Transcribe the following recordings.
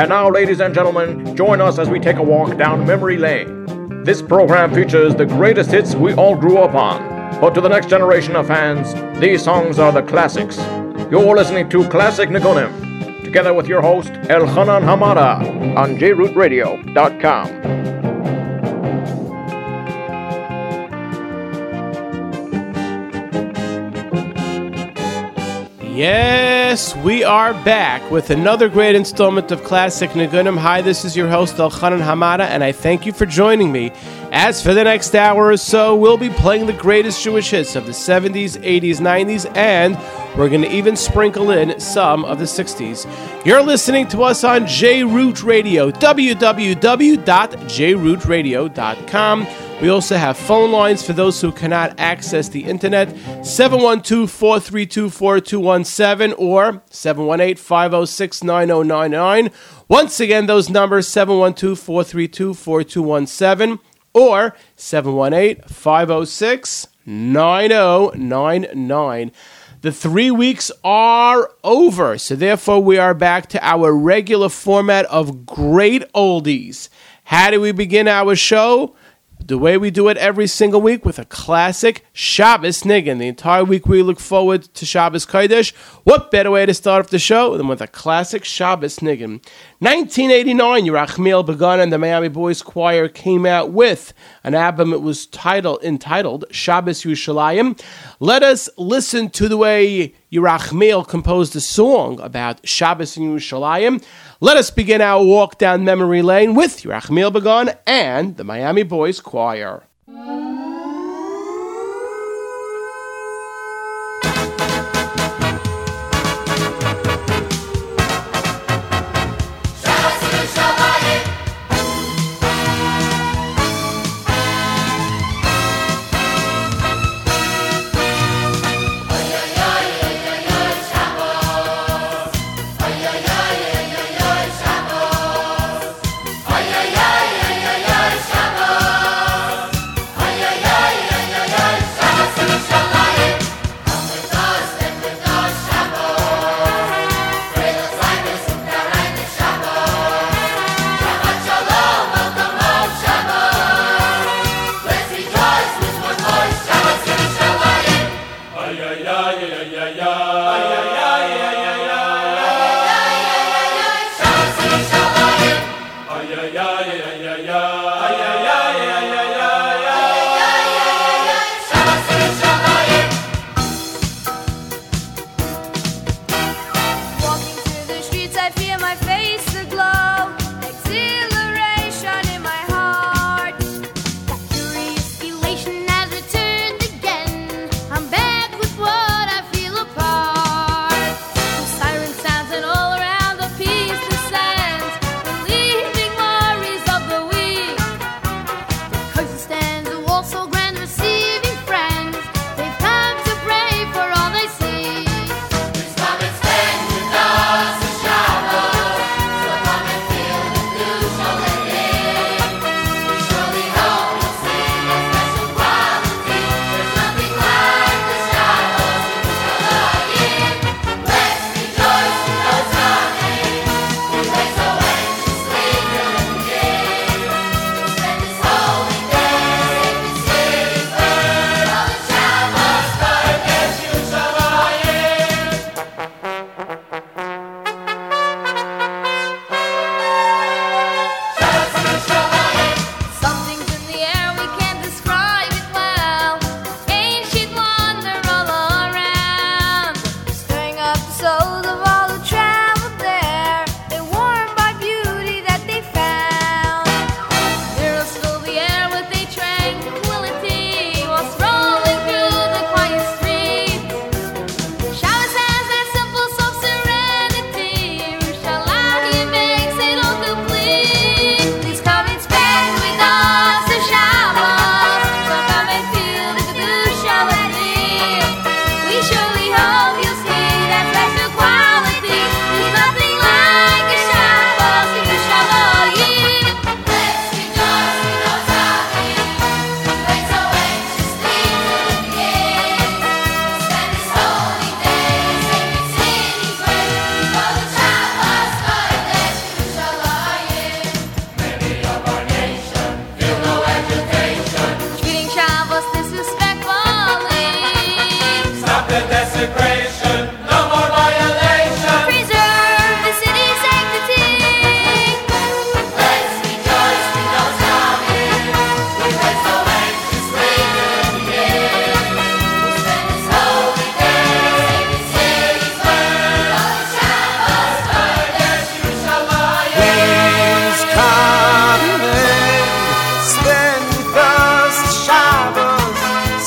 And now, ladies and gentlemen, join us as we take a walk down memory lane. This program features the greatest hits we all grew up on. But to the next generation of fans, these songs are the classics. You're listening to Classic Nigunim, together with your host, Elchanan Hamada, on jrootradio.com. Yes, we are back with another great installment of Classic Nigunim. Hi, this is your host, Elchanan Hamada, and I thank you for joining me. As for the next hour or so, we'll be playing the greatest Jewish hits of the 70s, 80s, 90s, and we're going to even sprinkle in some of the 60s. You're listening to us on J Root Radio, www.jrootradio.com. We also have phone lines for those who cannot access the internet 712 432 4217 or 718 506 9099. Once again, those numbers 712 432 4217 or 718 506 9099. The three weeks are over, so therefore we are back to our regular format of great oldies. How do we begin our show? The way we do it every single week with a classic Shabbos niggin. The entire week we look forward to Shabbos Kodesh. What better way to start off the show than with a classic Shabbos niggin? 1989, Yerachmiel Begun and the Miami Boys Choir came out with an album. It was titled entitled Shabbos Yerushalayim. Let us listen to the way Yerachmiel composed a song about Shabbos in Yerushalayim. Let us begin our walk down memory lane with Yerachmiel Begun and the Miami Boys Choir.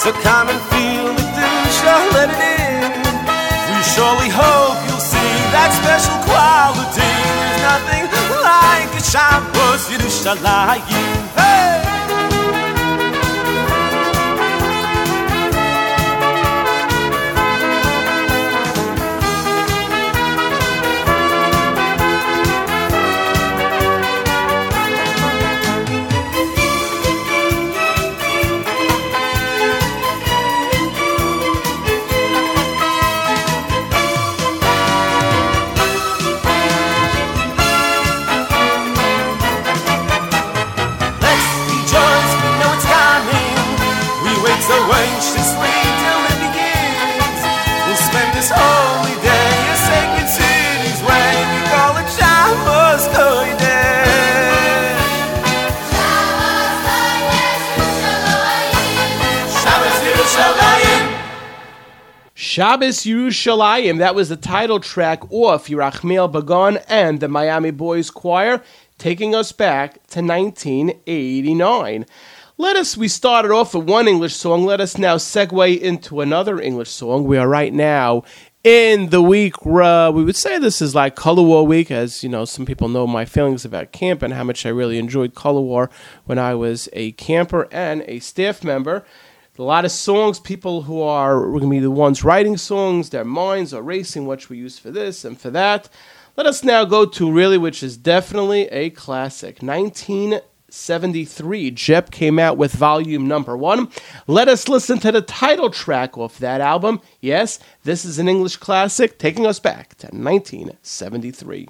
So come and feel the Dusha, let it in. We surely hope you'll see that special quality. There's nothing like a Shabbos Yerushalayim. Hey! Shabbos Yerushalayim. That was the title track off Yerachmiel Begun and the Miami Boys Choir, taking us back to 1989. Let us, we started off with one English song. Let us now segue into another English song. We are right now in the week, uh, we would say this is like Color War week, as you know, some people know my feelings about camp and how much I really enjoyed Color War when I was a camper and a staff member a lot of songs, people who are going to be the ones writing songs, their minds are racing, what should we use for this and for that. Let us now go to really, which is definitely a classic. 1973, Jep came out with volume number one. Let us listen to the title track off that album. Yes, this is an English classic, taking us back to 1973.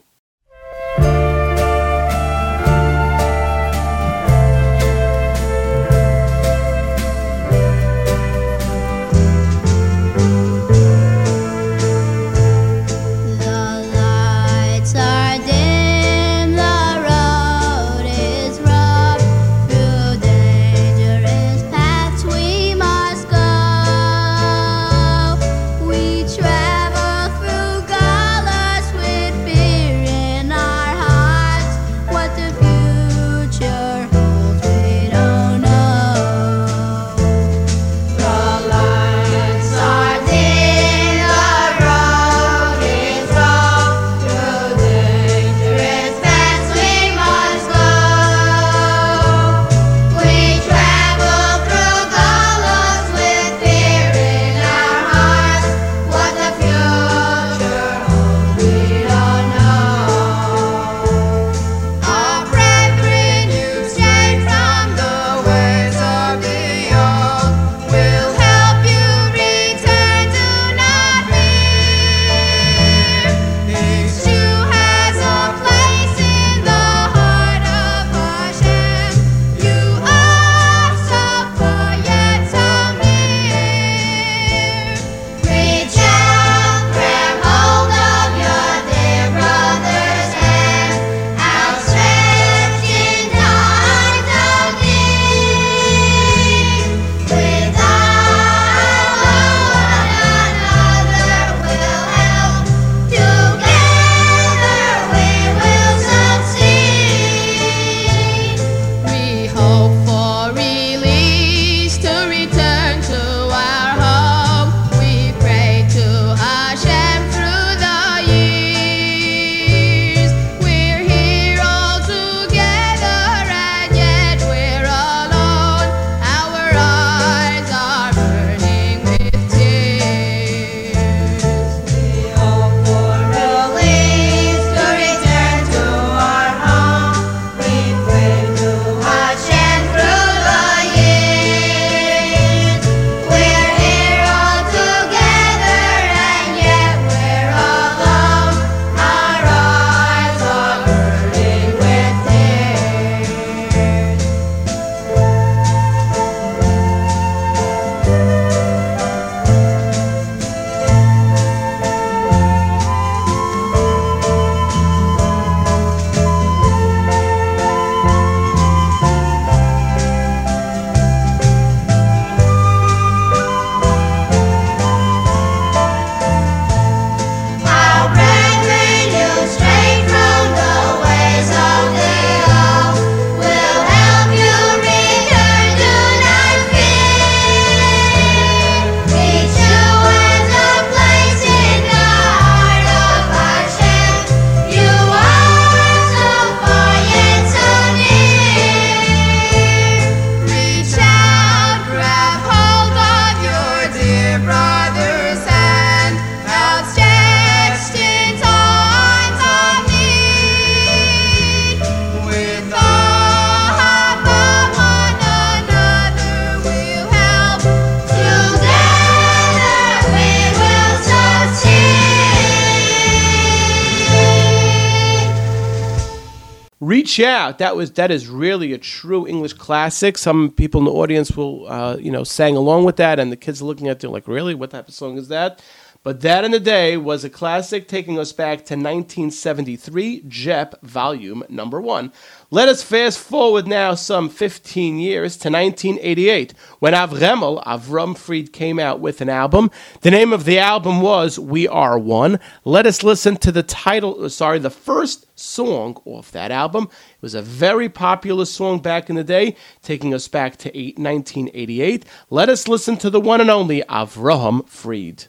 Out. That was that is really a true English classic. Some people in the audience will, uh, you know, sang along with that, and the kids are looking at it like, really, what type of song is that? But that in the day was a classic, taking us back to 1973, Jep Volume Number One. Let us fast forward now some 15 years to 1988 when Avremel, Avram Fried, came out with an album. The name of the album was We Are One. Let us listen to the title, uh, sorry, the first song off that album. It was a very popular song back in the day, taking us back to 1988. Let us listen to the one and only Avraham Fried.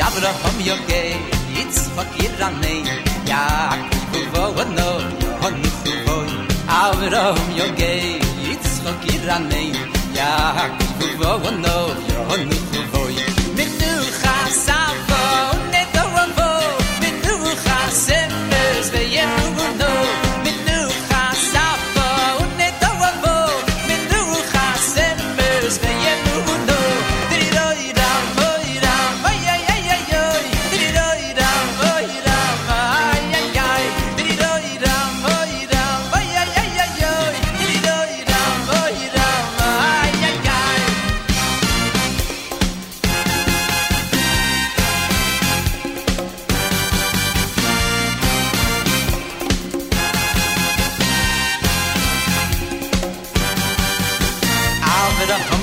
yavra hom yo ge its fakir an ne ya ku vo vo no hom ni su vo avra hom its fakir an ne ya ku vo vo no hom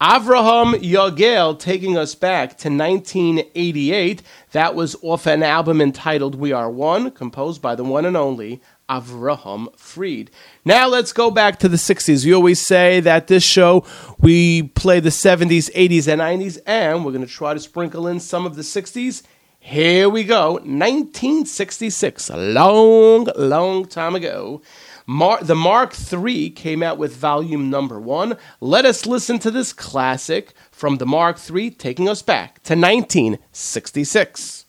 Avraham Yogel taking us back to 1988. That was off an album entitled We Are One, composed by the one and only Avraham Fried. Now let's go back to the 60s. We always say that this show we play the 70s, 80s, and 90s, and we're going to try to sprinkle in some of the 60s. Here we go. 1966, a long, long time ago. Mar- the Mark III came out with volume number one. Let us listen to this classic from the Mark III, taking us back to 1966.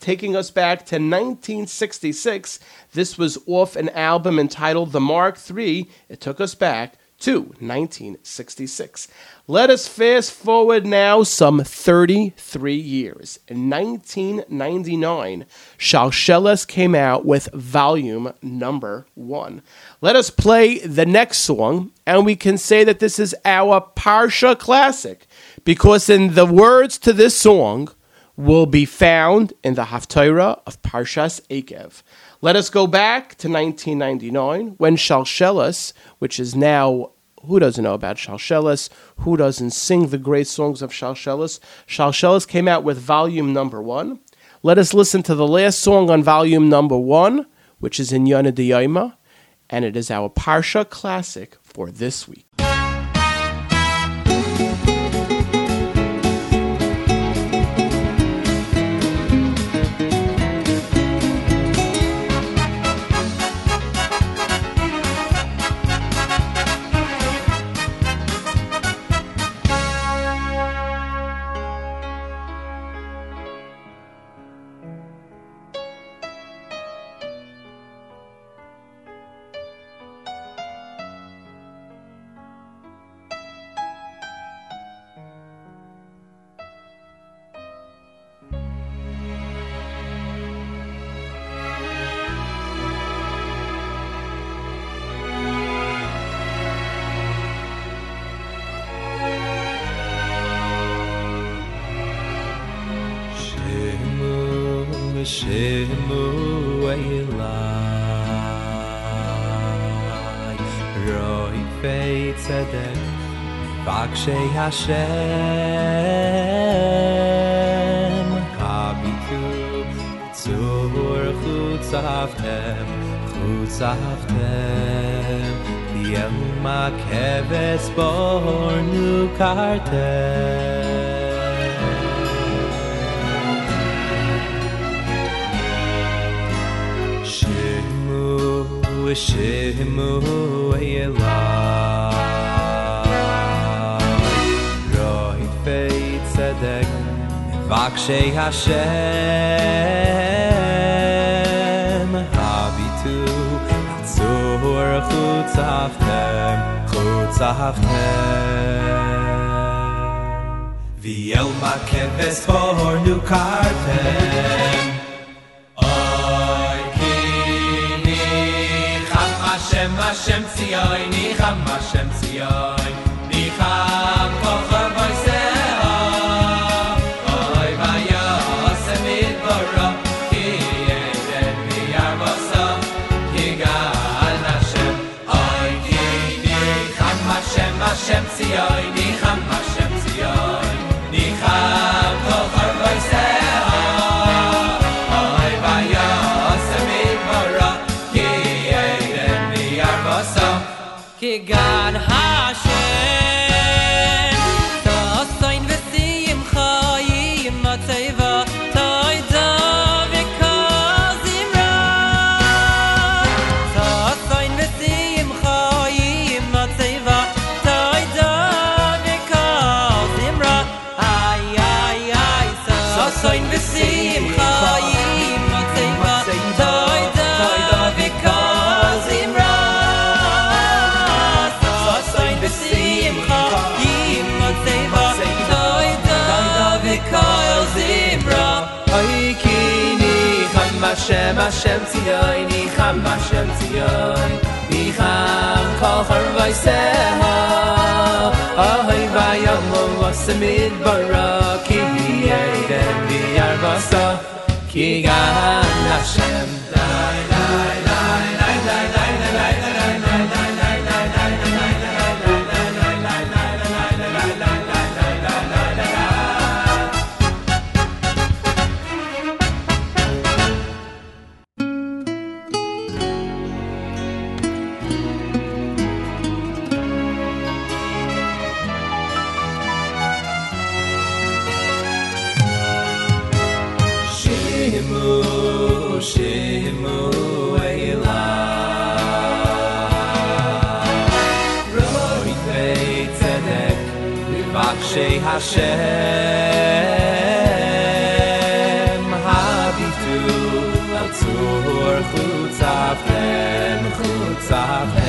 Taking us back to 1966. This was off an album entitled The Mark III. It took us back to 1966. Let us fast forward now some 33 years. In 1999, Shalshelis came out with volume number one. Let us play the next song, and we can say that this is our Parsha classic, because in the words to this song, will be found in the Haftarah of Parshas Eikev. Let us go back to 1999 when Shalshelis, which is now who doesn't know about Shalshelis? Who doesn't sing the great songs of Shalshelis? Shalshelis came out with volume number one. Let us listen to the last song on volume number one, which is in Yana and it is our Parsha classic for this week. Hashem vaiseha ahoy vayamo vasamid bara yedem ki yarvasa hashem Ashay Hashem Habitu al Atzur Chutzavchem Chutzavchem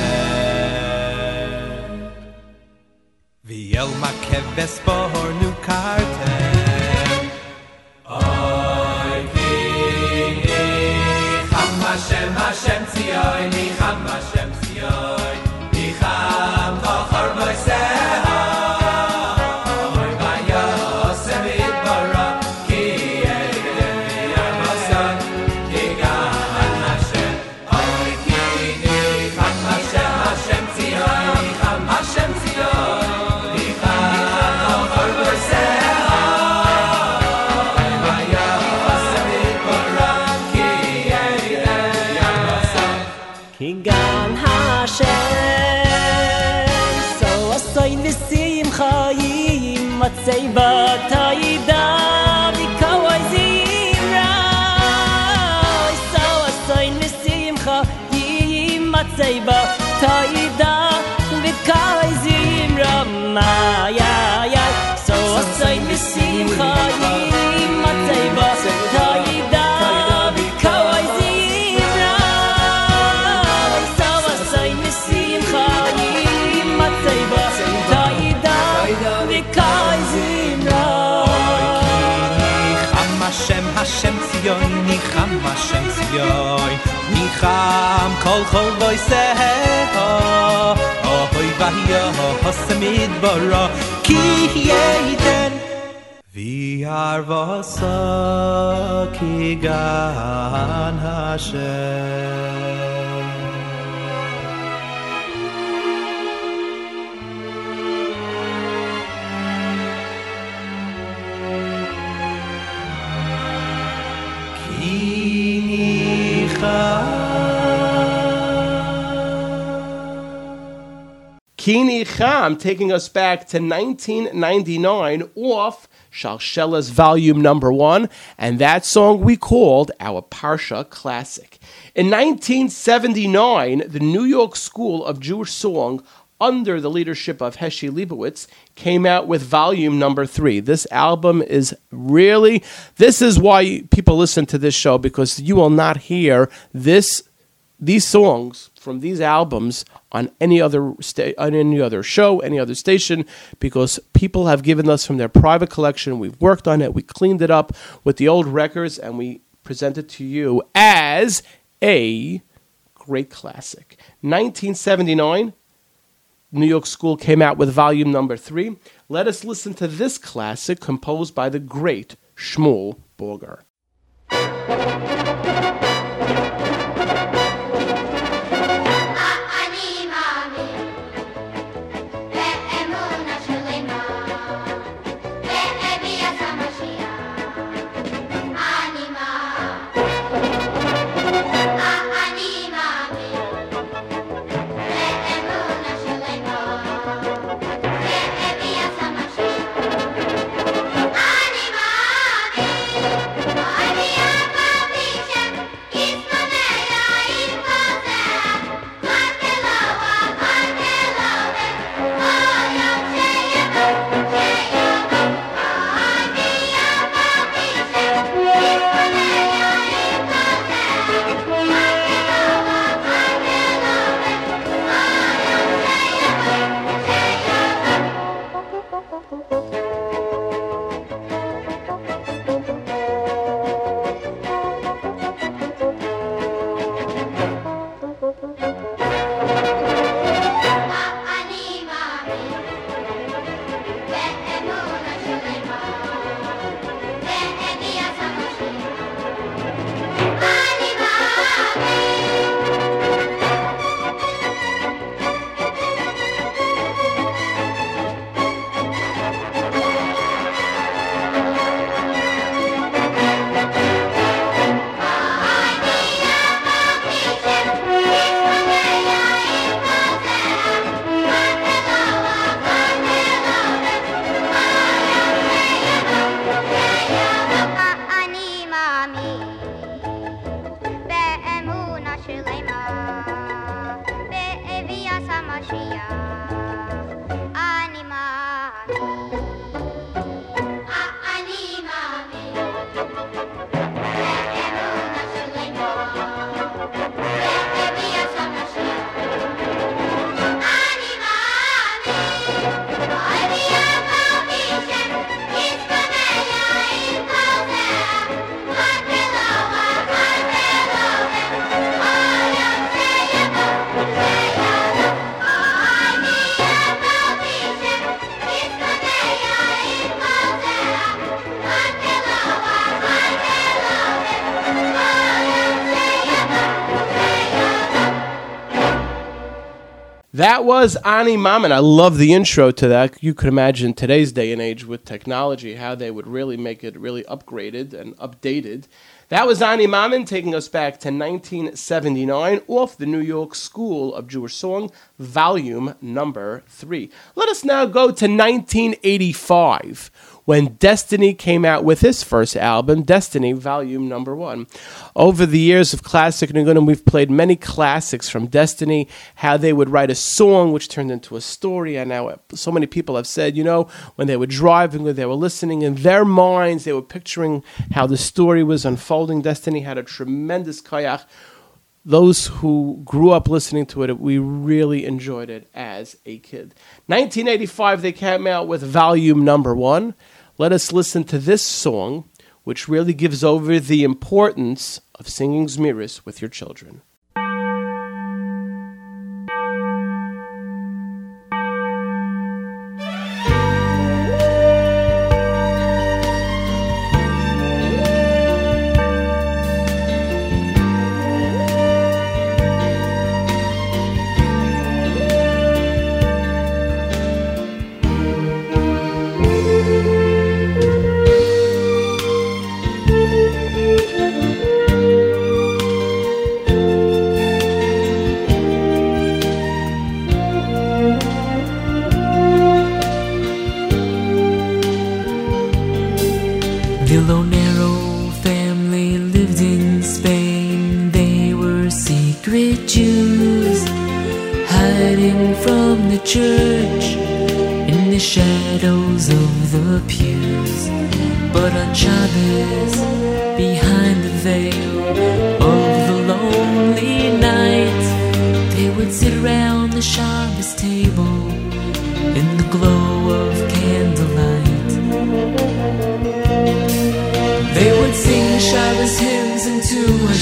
V'yel makeves bohor nu kartem szemét balra, kihiejten. Viárva szakigán Hashem. Ki Nicham taking us back to 1999 off Shalshela's volume number one, and that song we called our Parsha Classic. In 1979, the New York School of Jewish Song, under the leadership of Heshi Leibowitz, came out with volume number three. This album is really, this is why people listen to this show, because you will not hear this these songs from these albums on any other sta- on any other show, any other station, because people have given us from their private collection. We've worked on it, we cleaned it up with the old records, and we present it to you as a great classic. 1979, New York School came out with volume number three. Let us listen to this classic composed by the great Shmuel Borger. That was Ani Maman. I love the intro to that. You could imagine today's day and age with technology how they would really make it really upgraded and updated. That was Ani Maman taking us back to 1979 off the New York School of Jewish Song, volume number three. Let us now go to 1985 when Destiny came out with his first album, Destiny Volume Number One. Over the years of classic Nigunim, we've played many classics from Destiny, how they would write a song which turned into a story, and now so many people have said, you know, when they were driving or they were listening in their minds, they were picturing how the story was unfolding. Destiny had a tremendous kayak those who grew up listening to it, we really enjoyed it as a kid. 1985, they came out with volume number one. Let us listen to this song, which really gives over the importance of singing Zmiris with your children.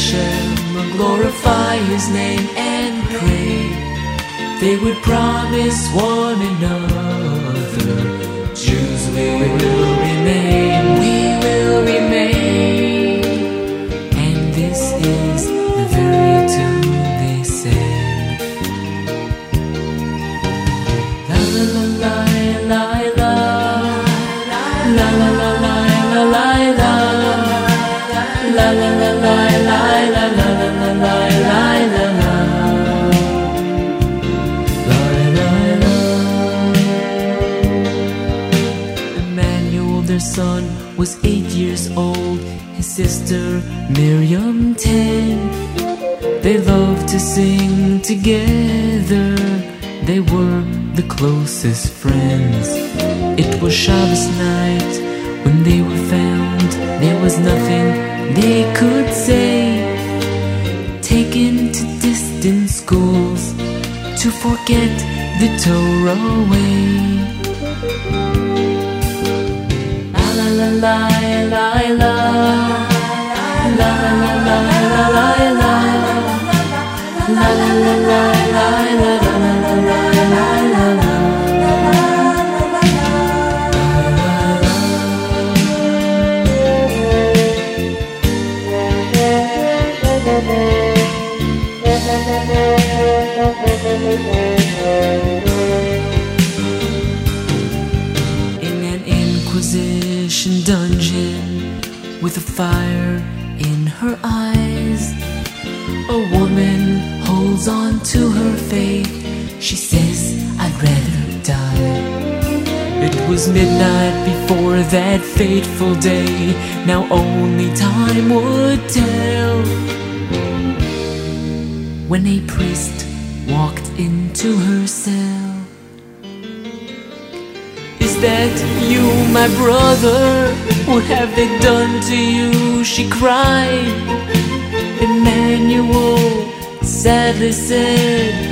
Hashem, glorify His name and pray. They would promise one another, Jews we will remain, Miriam, ten. They loved to sing together. They were the closest friends. It was Shabbos night when they were found. There was nothing they could say. Taken to distant schools to forget the Torah way. She says, I'd rather die. It was midnight before that fateful day. Now only time would tell. When a priest walked into her cell. Is that you, my brother? What have they done to you? She cried. Emmanuel sadly said,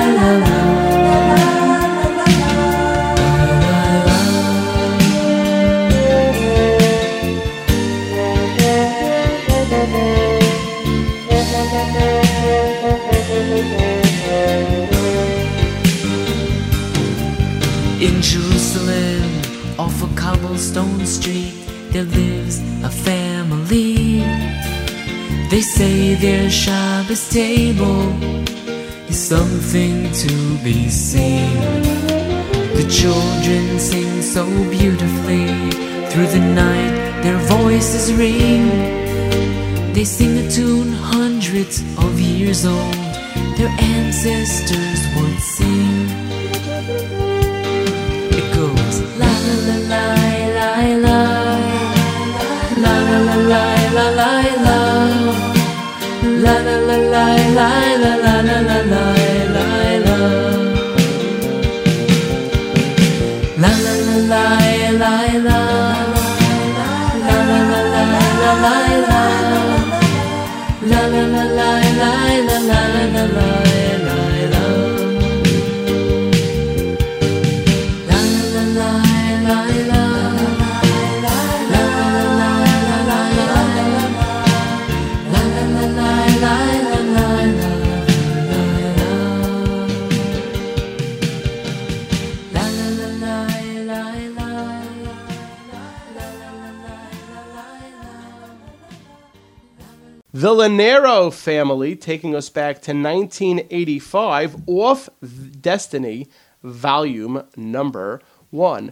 Say their Shabbos table is something to be seen. The children sing so beautifully through the night, their voices ring. They sing a tune hundreds of years old, their ancestors would la la la The Lanero family taking us back to 1985 off Destiny volume number one.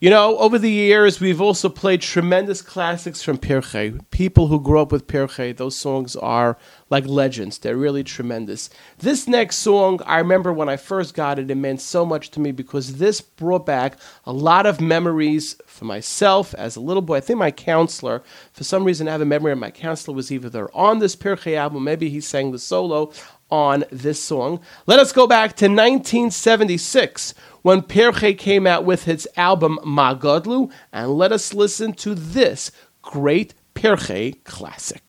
You know, over the years, we've also played tremendous classics from Pirche. People who grew up with Pirche, those songs are like legends. They're really tremendous. This next song, I remember when I first got it, it meant so much to me because this brought back a lot of memories for myself as a little boy. I think my counselor, for some reason, I have a memory of my counselor was either on this Pirche album, maybe he sang the solo on this song. Let us go back to 1976 when Pirche came out with his album Magodlu, and let us listen to this great Pirche classic.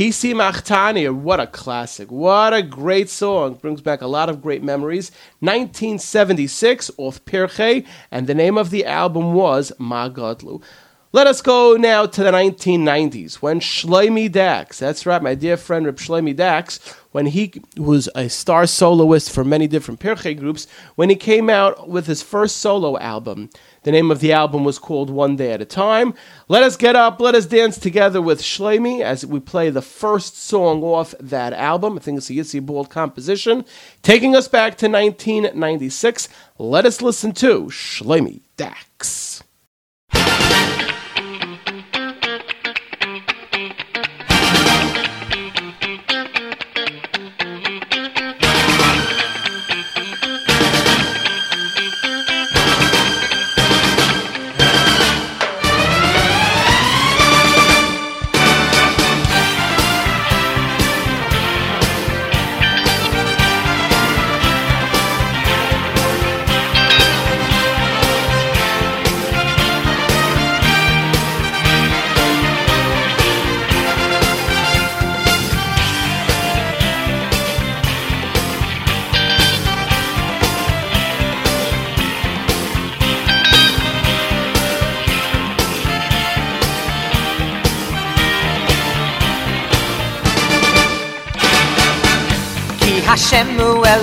Kisi Machtani, what a classic. What a great song. Brings back a lot of great memories. 1976 off Pirche, and the name of the album was Ma Godlu. Let us go now to the 1990s when Shloimi Dachs, that's right, my dear friend Reb Shloimi Dachs, when he was a star soloist for many different Pirche groups, when he came out with his first solo album. The name of the album was called One Day at a Time. Let us get up, let us dance together with Shloimi as we play the first song off that album. I think it's a Yitzi Bald composition. Taking us back to 1996, let us listen to Shloimi Dachs.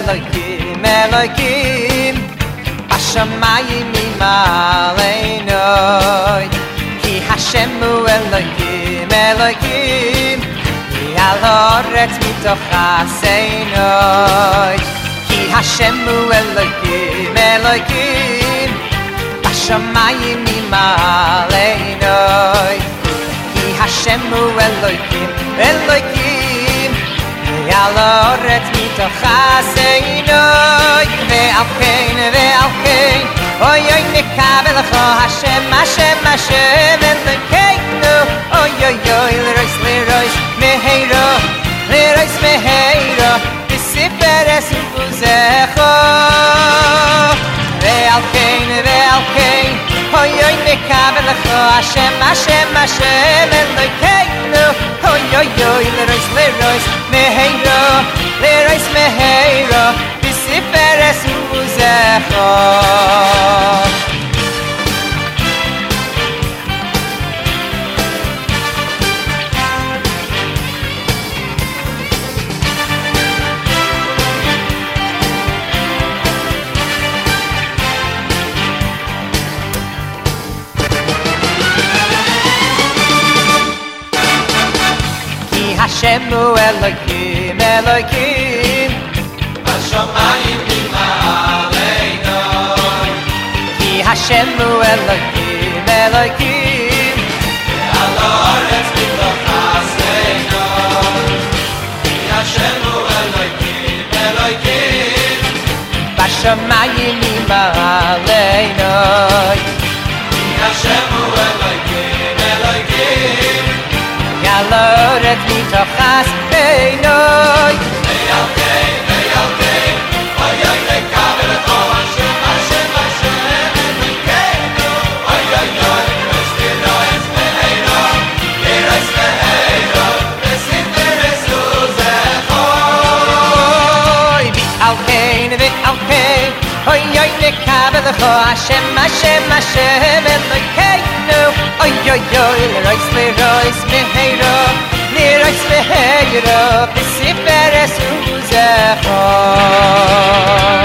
אלוקים, אלוקים, השמיים עם העלינוי, כי השם הוא אלוקים, אלוקים, כי על אורץ מתוך הסיינוי, כי השם הוא אלוקים, אלוקים, השמיים עם העלינוי, כי השם הוא אלוקים, אלוקים, על הארץ מתוך עשינו ועל כן ועל כן אוי אוי נקבל לך השם השם השם אלוקינו אוי אוי אוי לרויס לרויס מהירו לרויס מהירו בספר אסופוזך ועל כן ועל כן אוי אוי נקבל לך השם השם השם אלוקינו אוי אוי אוי לרויס לרויס מהירו לרויס מהירו בספר אסופוזך כי השם הוא אלוהים, אלוהים, בשמיים ממעלינו. כי השם הוא אלוהים, אלוהים, ועל הארץ מתוך עשינו. כי השם הוא אלוהים, אלוהים, בשמיים ממעלינו. כי השם ארץ מתוך חסדינוי. Ho Hashem, Hashem, Hashem, Elokeinu Oy, oy, oy, roiz, le roiz, me hei roiz לרויס מהירו, בספר אסוזך.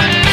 כי השם הוא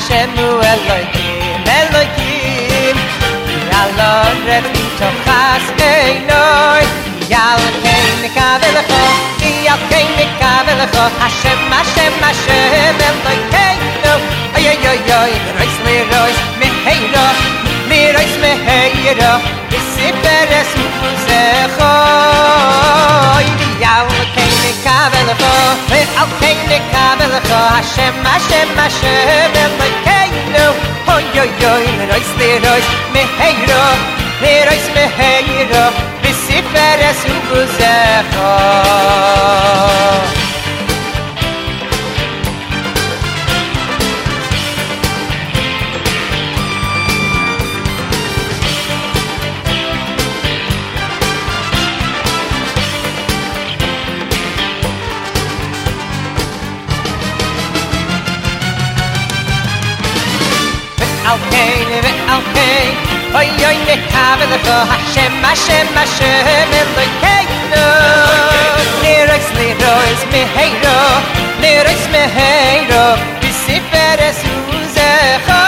Hashem hu Elohim, Elohim Yalon rev mitoch has einoi Yal kein nekabe lecho, yal kein nekabe lecho Hashem, Hashem, Hashem, Eloheinu Oy, oy, oy, oy, rois li rois, meheiro Mi rois meheiro, bisi peres muzecho Yal kein kabelcho we au kein de kabelcho hashem hashem hashem we au kein no oy oy oy me rois me rois me hey ro me rois me hey ro bis ich fer es ruze kho Oy oy Hashem Hashem Hashem Bisiferes uzecho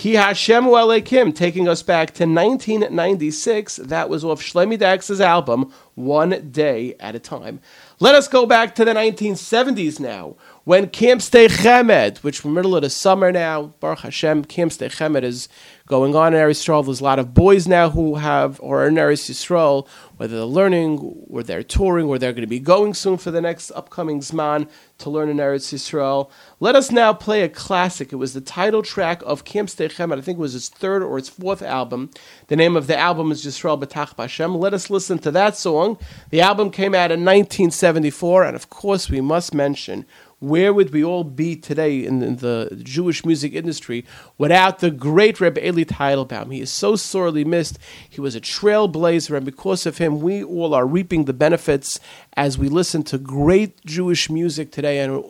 Ki Hashem Elohim, taking us back to 1996. That was off Shlomi Dachs's album, One Day at a Time. Let us go back to the 1970s now, when Camp Sdei Chemed, which we're middle of the summer now, Baruch Hashem, Camp Chemed is going on in Eretz Yisrael. There's a lot of boys now who have, or are in Eretz Yisrael, whether they're learning, or they're touring, or they're going to be going soon for the next upcoming Zman to learn in Eretz Yisrael. Let us now play a classic. It was the title track of Camp Sdei Chemed. I think it was its third or its fourth album. The name of the album is Yisrael B'tach Bashem. Let us listen to that song. The album came out in 1974, and of course, we must mention where would we all be today in, in the Jewish music industry without the great Reb Eli Teitelbaum? He is so sorely missed. He was a trailblazer, and because of him, we all are reaping the benefits as we listen to great Jewish music today. And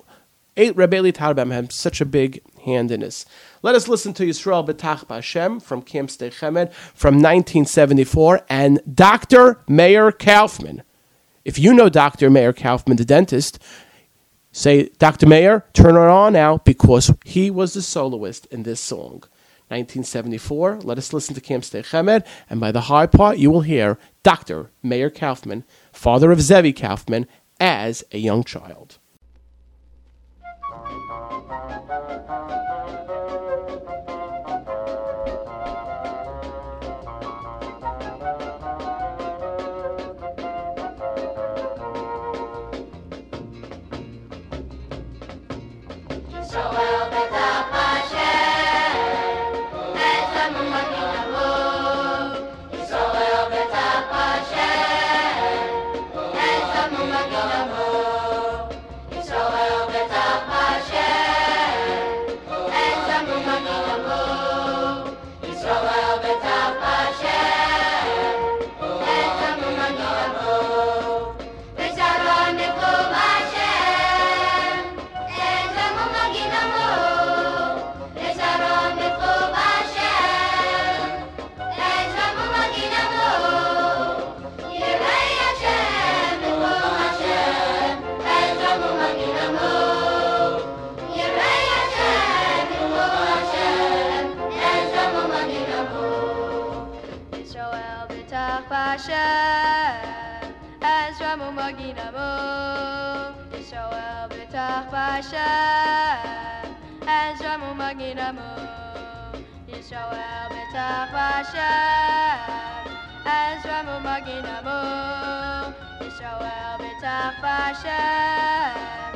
eight Reb Eli had such a big hand in this. Let us listen to Yisrael B'tach B'Hashem from Camp Sdei Chemed from 1974 and Dr. Meir Kaufman. If you know Dr. Meir Kaufman, the dentist, say, Dr. Meir, turn it on now because he was the soloist in this song. 1974, let us listen to Camp Sdei Chemed, and by the high part, you will hear Dr. Meir Kaufman, father of Zevi Kaufman, as a young child. Yisrael b'tach b'Hashem, Ezra u'maginamo. Yisrael b'tach b'Hashem, Ezra u'maginamo. Yisrael b'tach b'Hashem, Ezra u'maginamo. Yisrael b'tach b'Hashem,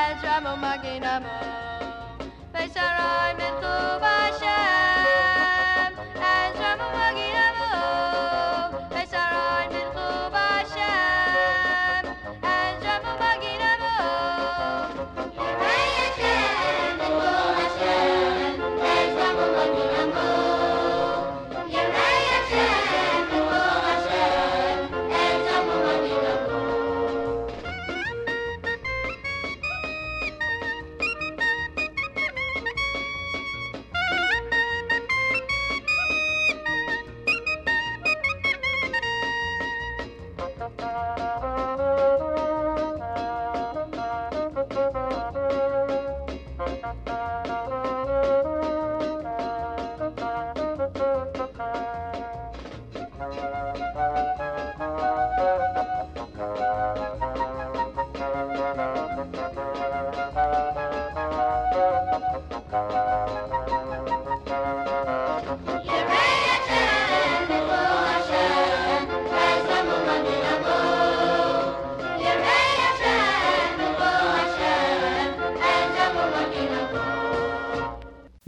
Ezra u'maginamo. V'sarai milchu b'Hashem,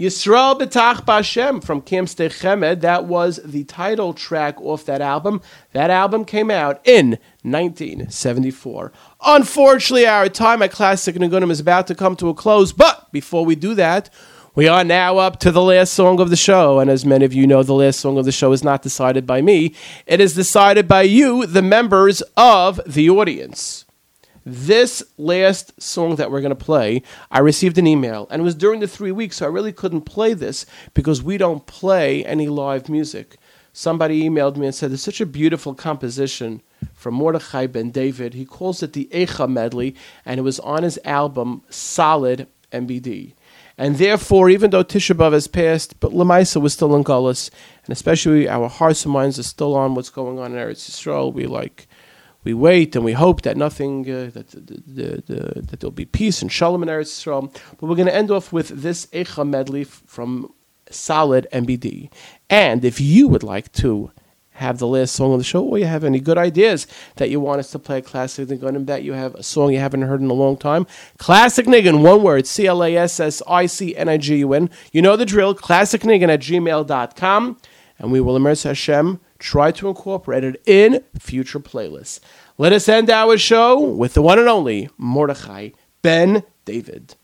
Yisrael B'tach B'Hashem from Kim Chemed. That was the title track off that album. That album came out in 1974. Unfortunately, our time at Classic Nigunim is about to come to a close. But before we do that, we are now up to the last song of the show. And as many of you know, the last song of the show is not decided by me. It is decided by you, the members of the audience. This last song that we're going to play, I received an email, and it was during the three weeks, so I really couldn't play this because we don't play any live music. Somebody emailed me and said, It's such a beautiful composition from Mordechai Ben David. He calls it the Echa medley, and it was on his album Solid MBD. And therefore, even though Tisha B'Av has passed, but Lamaisa was still in Gullus, and especially our hearts and minds are still on what's going on in Eretz Yisrael. We like we wait and we hope that nothing uh, that the, the, the, that there'll be peace and shalom in Eretz Yisrael. But we're going to end off with this Echa medley from Solid MBD. And if you would like to have the last song of the show, or you have any good ideas that you want us to play Classic Nigun, that you have a song you haven't heard in a long time, Classic Nigun, one word, C L A S S I C N I G U N. You know the drill, classicnigun at gmail.com, and we will, immerse Hashem, try to incorporate it in future playlists. Let us end our show with the one and only Mordechai Ben David.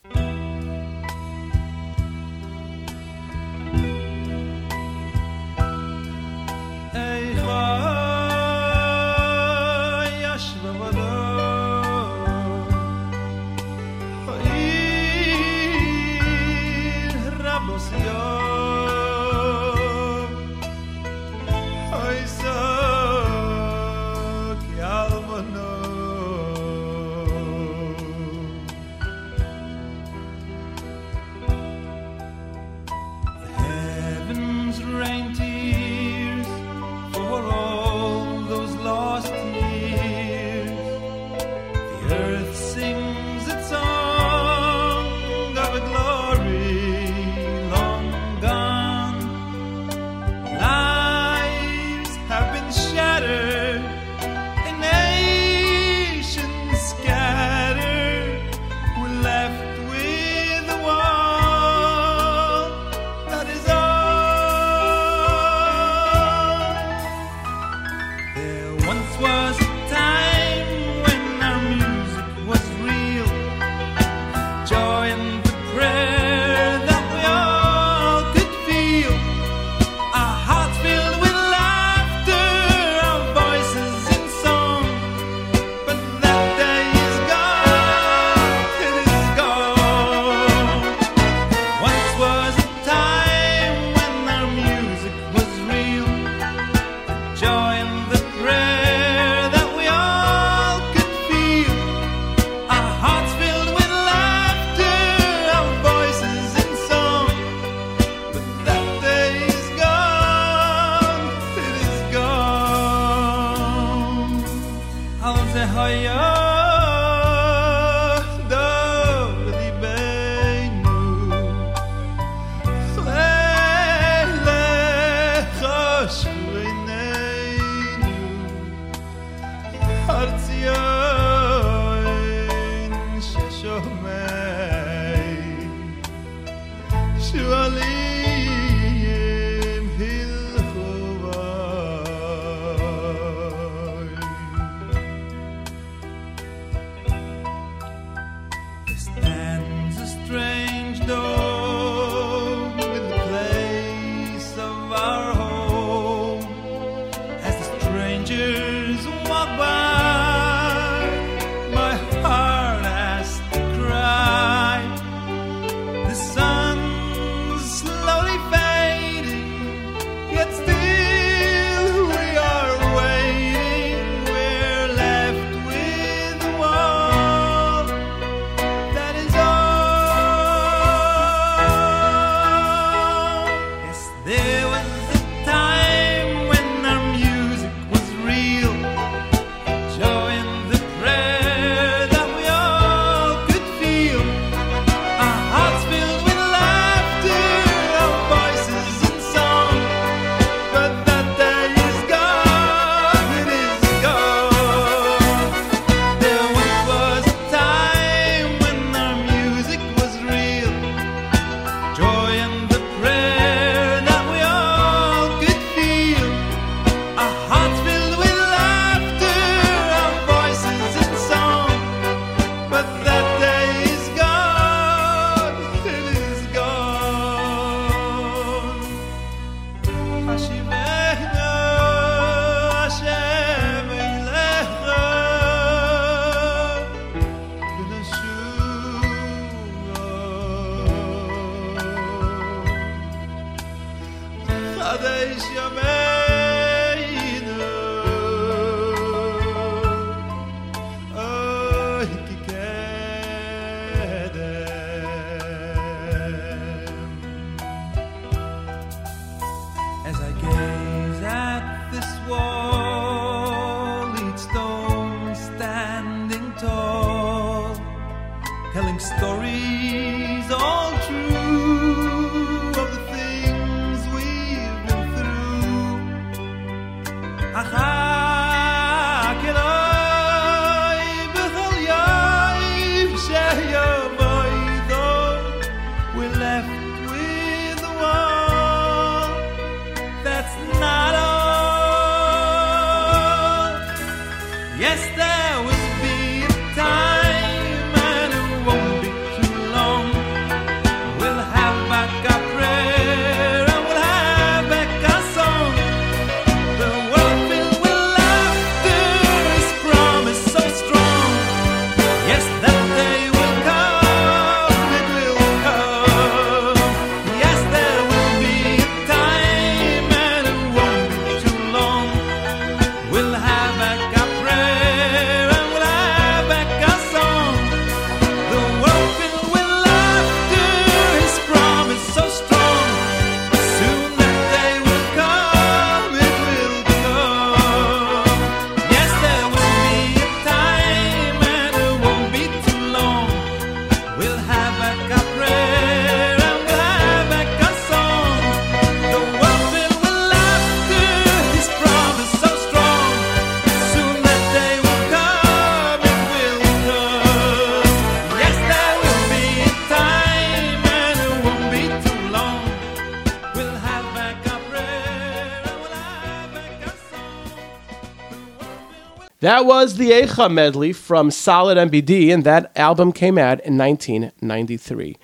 That was the Echa medley from Solid MBD, and that album came out in 1993.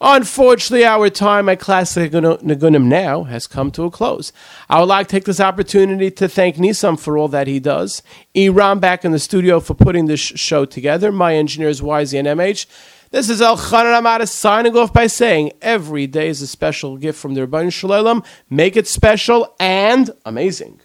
Unfortunately, our time at Classic Nigunim now has come to a close. I would like to take this opportunity to thank Nissim for all that he does, Iran back in the studio for putting this show together, my engineers YZ and MH. This is Elchanan signing off by saying every day is a special gift from the Ribono Shel Olam. Make it special and amazing.